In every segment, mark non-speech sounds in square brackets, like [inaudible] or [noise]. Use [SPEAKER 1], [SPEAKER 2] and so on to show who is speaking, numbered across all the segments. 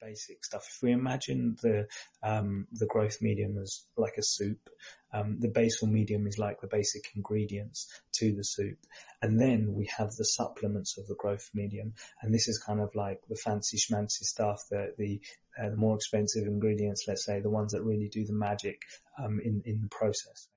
[SPEAKER 1] basic stuff. If we imagine the um, the growth medium as like a soup, um, the basal medium is like the basic ingredients to the soup, and then we have the supplements of the growth medium, and this is kind of like the fancy schmancy stuff, the the, uh, the more expensive ingredients, let's say, the ones that really do the magic um, in in the process.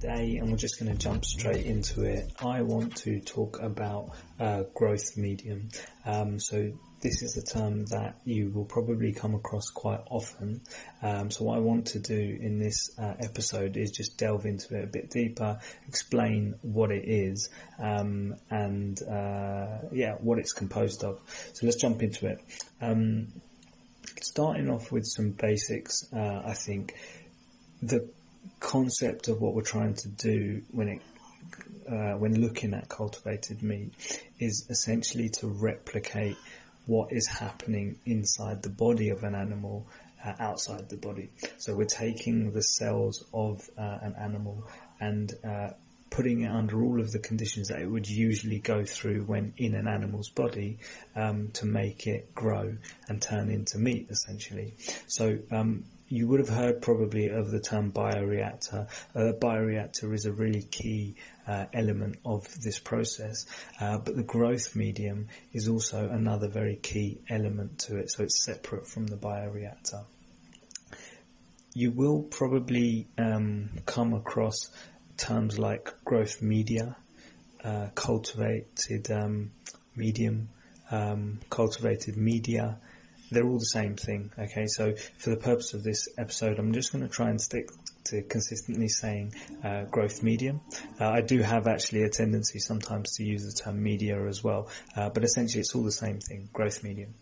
[SPEAKER 1] Today, and we're just going to jump straight into it. I want to talk about uh, growth medium. Um, so this is a term that you will probably come across quite often. Um, so what I want to do in this uh, episode is just delve into it a bit deeper, explain what it is, um, and uh, yeah, what it's composed of. So let's jump into it. Um, starting off with some basics, uh, I think the concept of what we're trying to do when it uh, when looking at cultivated meat is essentially to replicate what is happening inside the body of an animal uh, outside the body. So we're taking the cells of uh, an animal and uh, putting it under all of the conditions that it would usually go through when in an animal's body um, to make it grow and turn into meat, essentially. So um, you would have heard probably of the term bioreactor. A bioreactor is a really key uh, element of this process, uh, but the growth medium is also another very key element to it, so it's separate from the bioreactor. You will probably um, come across terms like growth media, uh, cultivated um, medium, um, cultivated media, they're all the same thing. Okay, so for the purpose of this episode, I'm just going to try and stick to consistently saying uh, growth medium. Uh, I do have actually a tendency sometimes to use the term media as well, uh, but essentially it's all the same thing, growth medium.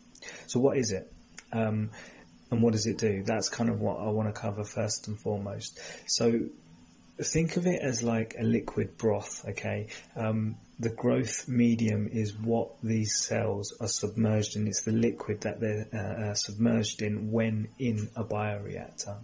[SPEAKER 1] So what is it? Um, and what does it do? That's kind of what I want to cover first and foremost. So think of it as like a liquid broth, okay? Um, the growth medium is what these cells are submerged in. It's the liquid that they're uh, uh, submerged in when in a bioreactor.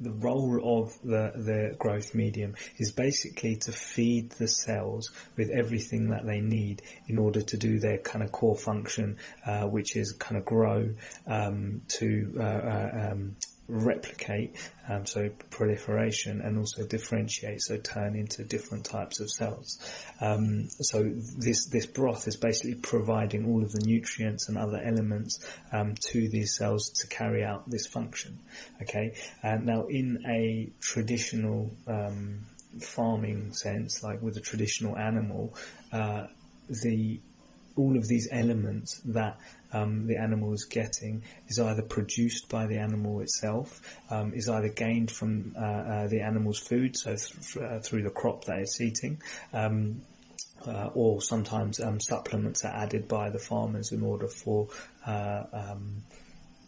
[SPEAKER 1] The role of the, the growth medium is basically to feed the cells with everything that they need in order to do their kind of core function, uh, which is kind of grow, um, to uh, uh um, replicate, um, so proliferation, and also differentiate, so turn into different types of cells. Um, so this this broth is basically providing all of the nutrients and other elements um, to these cells to carry out this function. Okay, and now in a traditional um, farming sense, like with a traditional animal, uh, the all of these elements that um, the animal is getting is either produced by the animal itself, um, is either gained from uh, uh, the animal's food, so th- uh, through the crop that it's eating, um, uh, or sometimes um, supplements are added by the farmers in order for uh, um,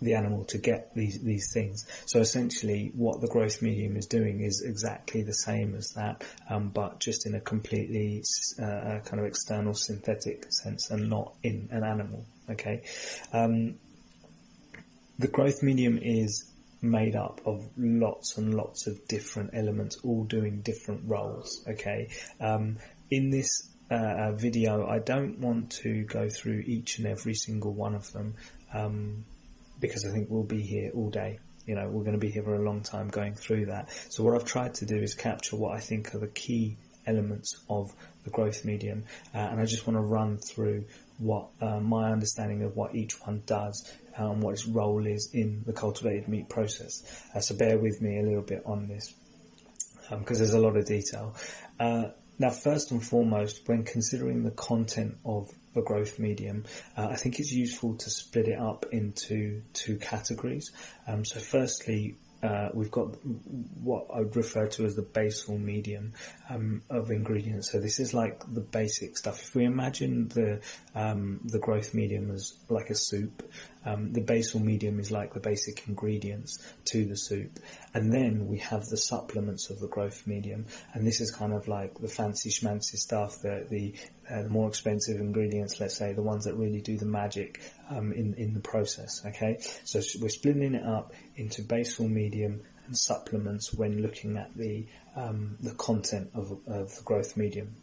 [SPEAKER 1] the animal to get these these things. So essentially, what the growth medium is doing is exactly the same as that, um, but just in a completely uh, kind of external synthetic sense and not in an animal. Okay, um, the growth medium is made up of lots and lots of different elements, all doing different roles. Okay, um, in this uh, video, I don't want to go through each and every single one of them. Um, because I think we'll be here all day. You know, we're going to be here for a long time going through that. So what I've tried to do is capture what I think are the key elements of the growth medium, uh, and I just want to run through what uh, my understanding of what each one does and um, what its role is in the cultivated meat process. Uh, so bear with me a little bit on this because um, there's a lot of detail. Now, first and foremost, when considering the content of a growth medium, uh, I think it's useful to split it up into two categories. Um, so firstly, uh, we've got what I would refer to as the basal medium um, of ingredients. So this is like the basic stuff. If we imagine the um, the growth medium as like a soup, um, the basal medium is like the basic ingredients to the soup. And then we have the supplements of the growth medium. And this is kind of like the fancy schmancy stuff, the, the, uh, the more expensive ingredients, let's say, the ones that really do the magic, um, in, in the process. Okay. So we're splitting it up into basal medium and supplements when looking at the, um, the content of, of the growth medium.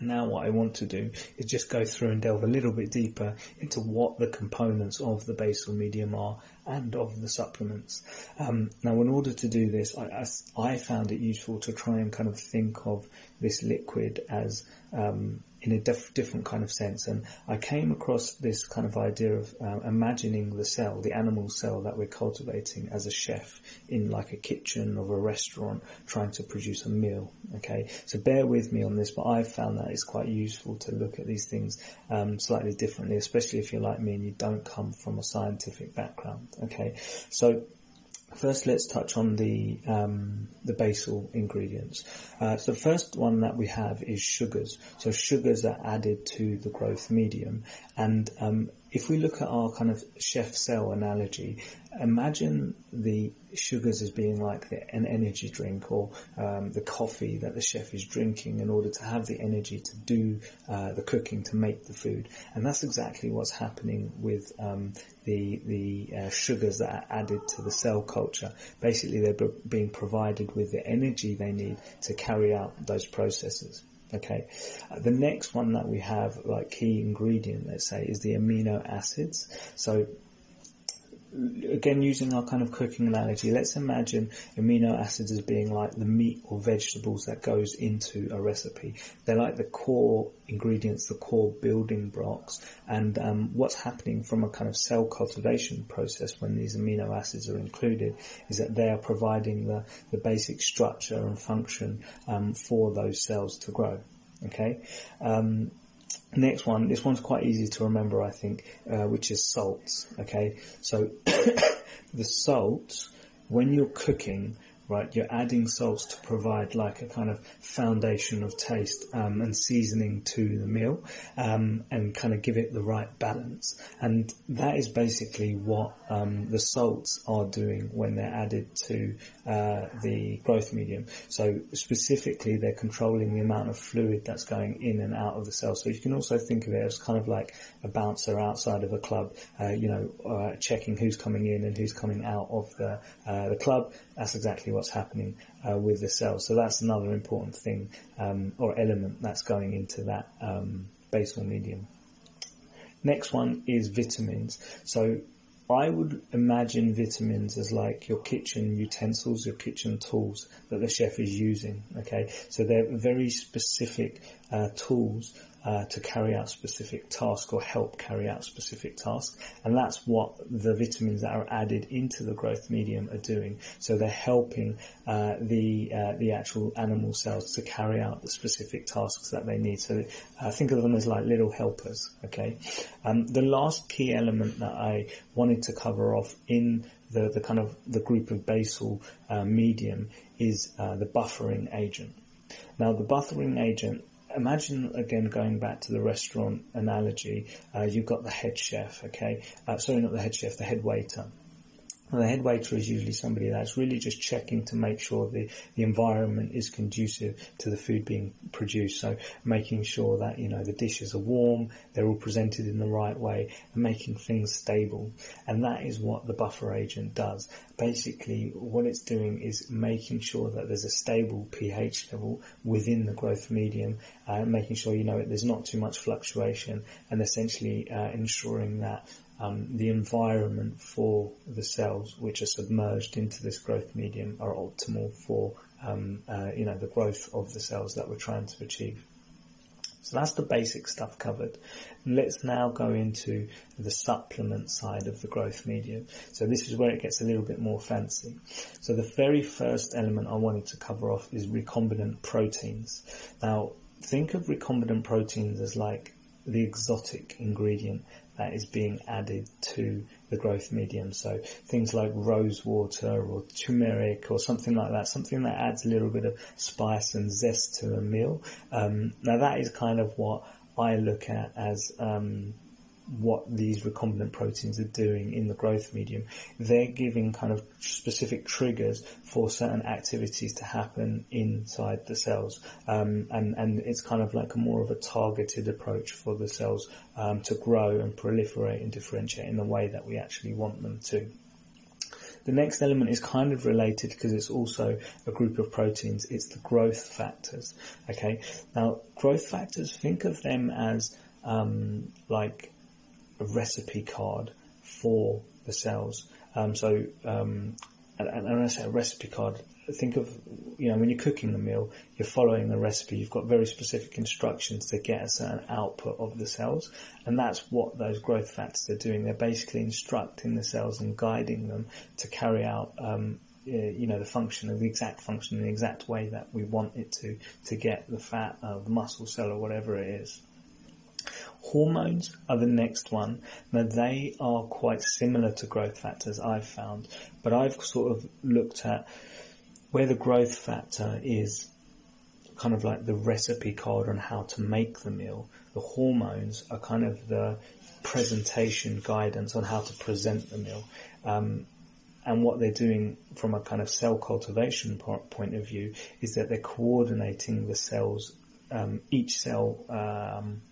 [SPEAKER 1] Now what I want to do is just go through and delve a little bit deeper into what the components of the basal medium are and of the supplements. Um, now in order to do this, I, I, I, found it useful to try and kind of think of this liquid as um, in a diff- different kind of sense. And I came across this kind of idea of uh, imagining the cell, the animal cell that we're cultivating as a chef in like a kitchen of a restaurant trying to produce a meal. Okay, so bear with me on this, but I've found that it's quite useful to look at these things um, slightly differently, especially if you're like me and you don't come from a scientific background. Okay, so First, let's touch on the um, the basal ingredients. Uh, so the first one that we have is sugars. So sugars are added to the growth medium, and um, if we look at our kind of chef cell analogy, imagine the sugars as being like the, an energy drink or um, the coffee that the chef is drinking in order to have the energy to do uh, the cooking to make the food, and that's exactly what's happening with um, the the uh, sugars that are added to the cell culture. Basically, they're b- being provided with the energy they need to carry out those processes. Okay. Uh, the next one that we have, like key ingredient, let's say, is the amino acids. So again using our kind of cooking analogy, let's imagine amino acids as being like the meat or vegetables that goes into a recipe. They're like the core ingredients, the core building blocks, and um, what's happening from a kind of cell cultivation process when these amino acids are included is that they are providing the, the basic structure and function um, for those cells to grow. Okay, um, Next one, this one's quite easy to remember, I think, uh, which is salts. Okay, so [coughs] the salts, when you're cooking, right? You're adding salts to provide like a kind of foundation of taste um, and seasoning to the meal um, and kind of give it the right balance. And that is basically what um, the salts are doing when they're added to uh, the growth medium. So specifically, they're controlling the amount of fluid that's going in and out of the cell. So you can also think of it as kind of like a bouncer outside of a club, uh, you know, uh, checking who's coming in and who's coming out of the uh, the club. That's exactly what's happening uh, with the cell. So that's another important thing um, or element that's going into that um, basal medium. Next one is vitamins. So I would imagine vitamins as like your kitchen utensils, your kitchen tools that the chef is using. Okay, so they're very specific uh, tools uh, to carry out specific tasks or help carry out specific tasks. And that's what the vitamins that are added into the growth medium are doing. So they're helping uh, the uh, the actual animal cells to carry out the specific tasks that they need. So uh, think of them as like little helpers. Okay. Um, the last key element that I wanted to cover off in the, the kind of the group of basal uh, medium is the buffering agent. Now the buffering agent imagine again going back to the restaurant analogy, uh, you've got the head chef, okay? Uh, sorry, not the head chef, the head waiter. The head waiter is usually somebody that's really just checking to make sure the, the environment is conducive to the food being produced. So making sure that, you know, the dishes are warm, they're all presented in the right way and making things stable. And that is what the buffer agent does. Basically, what it's doing is making sure that there's a stable pH level within the growth medium, uh, making sure, you know, there's not too much fluctuation and essentially uh, ensuring that um, the environment for the cells which are submerged into this growth medium are optimal for um, uh, you know the growth of the cells that we're trying to achieve. So that's the basic stuff covered. Let's now go into the supplement side of the growth medium. So this is where it gets a little bit more fancy. So the very first element I wanted to cover off is recombinant proteins. Now think of recombinant proteins as like the exotic ingredient that is being added to the growth medium. So things like rose water or turmeric or something like that, something that adds a little bit of spice and zest to a meal. Um, now that is kind of what I look at as um, what these recombinant proteins are doing in the growth medium. They're giving kind of specific triggers for certain activities to happen inside the cells. Um, and, and it's kind of like a more of a targeted approach for the cells um, to grow and proliferate and differentiate in the way that we actually want them to. The next element is kind of related because it's also a group of proteins. It's the growth factors. Okay. Now, growth factors, think of them as um, like a recipe card for the cells. Um, so, um, and, and when I say a recipe card, think of, you know, when you're cooking the meal, you're following the recipe. You've got very specific instructions to get a certain output of the cells. And that's what those growth factors are doing. They're basically instructing the cells and guiding them to carry out, um, you know, the function, the exact function the exact way that we want it to, to get the fat, uh, the muscle cell or whatever it is. Hormones are the next one. Now they are quite similar to growth factors I've found, but I've sort of looked at where the growth factor is kind of like the recipe card on how to make the meal. The hormones are kind of the presentation guidance on how to present the meal. Um, and what they're doing from a kind of cell cultivation point of view is that they're coordinating the cells, um, each cell um,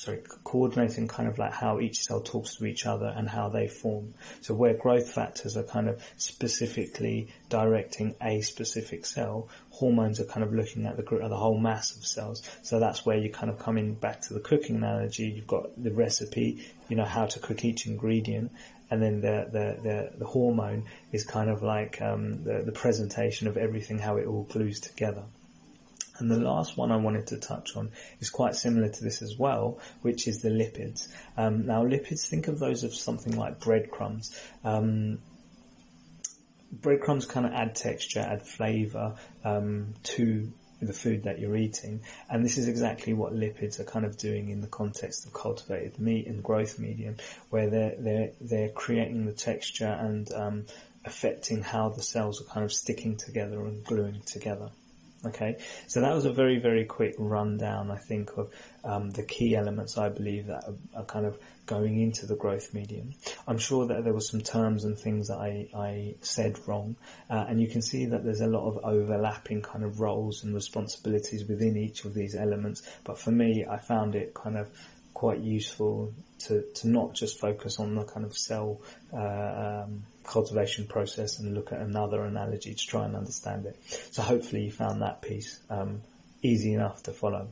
[SPEAKER 1] sorry, coordinating kind of like how each cell talks to each other and how they form. So where growth factors are kind of specifically directing a specific cell, hormones are kind of looking at the, the whole mass of cells. So that's where you kind of come in back to the cooking analogy. You've got the recipe, you know, how to cook each ingredient. And then the, the, the, the hormone is kind of like um, the, the presentation of everything, how it all glues together. And the last one I wanted to touch on is quite similar to this as well, which is the lipids. Um, now lipids, think of those as something like breadcrumbs. Um, breadcrumbs kind of add texture, add flavour um, to the food that you're eating, and this is exactly what lipids are kind of doing in the context of cultivated meat and growth medium, where they're they're they're creating the texture and um, affecting how the cells are kind of sticking together and gluing together. Okay, so that was a very, very quick rundown, I think, of um, the key elements I believe that are, are, kind of going into the growth medium. I'm sure that there were some terms and things that I, I said wrong, uh, and you can see that there's a lot of overlapping kind of roles and responsibilities within each of these elements. But for me, I found it kind of quite useful to, to not just focus on the kind of cell uh, um, cultivation process and look at another analogy to try and understand it. So hopefully you found that piece um, easy enough to follow.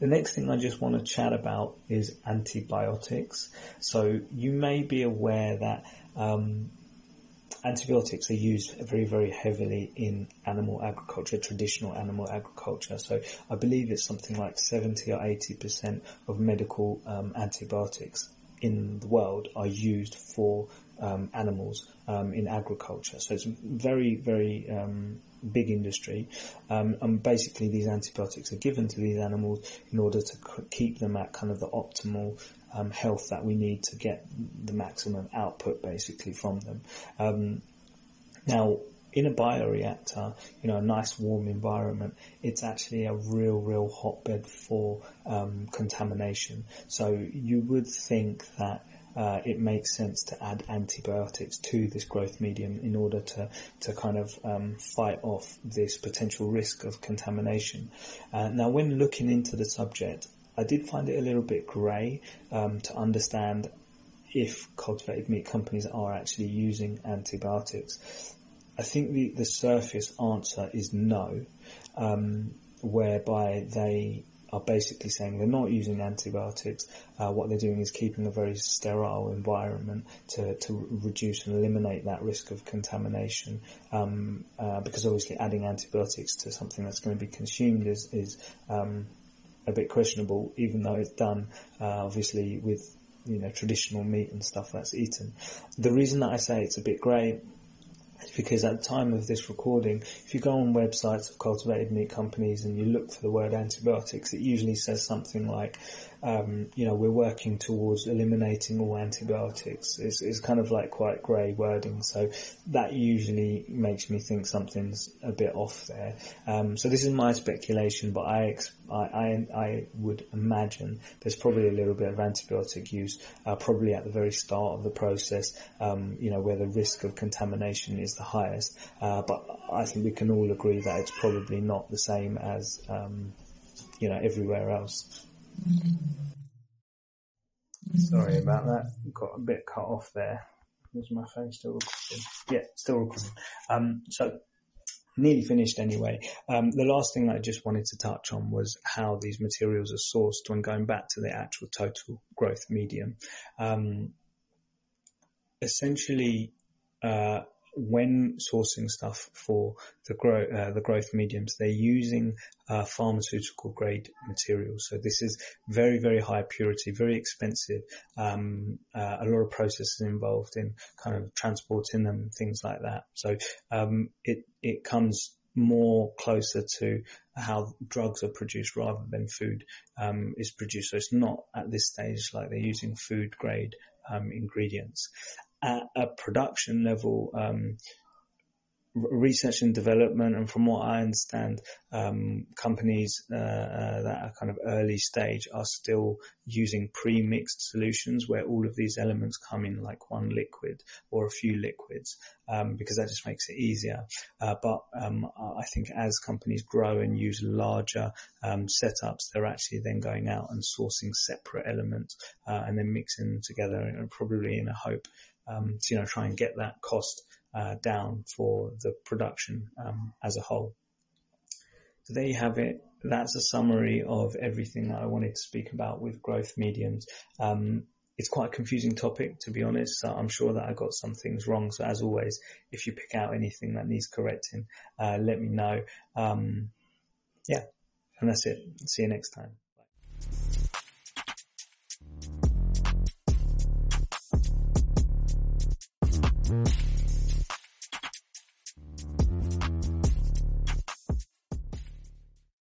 [SPEAKER 1] The next thing I just want to chat about is antibiotics. So you may be aware that um, antibiotics are used very, very heavily in animal agriculture, traditional animal agriculture. So I believe it's something like 70 or 80% of medical um, antibiotics in the world are used for um, animals um, in agriculture. So it's very, very um, big industry. Um, and basically these antibiotics are given to these animals in order to keep them at kind of the optimal um, health that we need to get the maximum output basically from them. Um, now, in a bioreactor, you know, a nice warm environment, it's actually a real, real hotbed for um, contamination. So you would think that uh, it makes sense to add antibiotics to this growth medium in order to, to kind of um, fight off this potential risk of contamination. Uh, now, when looking into the subject, I did find it a little bit grey um, to understand if cultivated meat companies are actually using antibiotics. I think the, the surface answer is no, um, whereby they are basically saying they're not using antibiotics. Uh, what they're doing is keeping a very sterile environment to, to reduce and eliminate that risk of contamination. Um, uh, because obviously adding antibiotics to something that's going to be consumed is, is um, a bit questionable, even though it's done uh, obviously with you know traditional meat and stuff that's eaten. The reason that I say it's a bit grey is because at the time of this recording, if you go on websites of cultivated meat companies and you look for the word antibiotics, it usually says something like um, you know, we're working towards eliminating all antibiotics. It's, it's kind of like quite grey wording, so that usually makes me think something's a bit off there. Um, so this is my speculation, but I, I, I, I, would imagine there's probably a little bit of antibiotic use, uh, probably at the very start of the process, um, you know, where the risk of contamination is the highest. Uh, but I think we can all agree that it's probably not the same as, um, you know, everywhere else. Sorry about that. Got a bit cut off there. is my phone still recording? Yeah, still recording. Um, so nearly finished anyway. Um, the last thing I just wanted to touch on was how these materials are sourced when going back to the actual total growth medium. Um, essentially, uh, when sourcing stuff for the grow uh, the growth mediums, they're using uh, pharmaceutical grade materials. So this is very very high purity, very expensive. Um, uh, a lot of processes involved in kind of transporting them, things like that. So um, it it comes more closer to how drugs are produced rather than food um, is produced. So it's not at this stage like they're using food grade um, ingredients at a production level, um, research and development, and from what I understand, um, companies uh, uh, that are kind of early stage are still using pre-mixed solutions where all of these elements come in like one liquid or a few liquids, um, because that just makes it easier. Uh, but um, I think as companies grow and use larger um, setups, they're actually then going out and sourcing separate elements uh, and then mixing them together, and probably in a hope um, to you know try and get that cost uh, down for the production um, as a whole. So there you have it. That's a summary of everything that I wanted to speak about with growth mediums. Um, it's quite a confusing topic, to be honest. So I'm sure that I got some things wrong. So as always, if you pick out anything that needs correcting, uh, let me know. Um, yeah, and that's it. See you next time. Bye.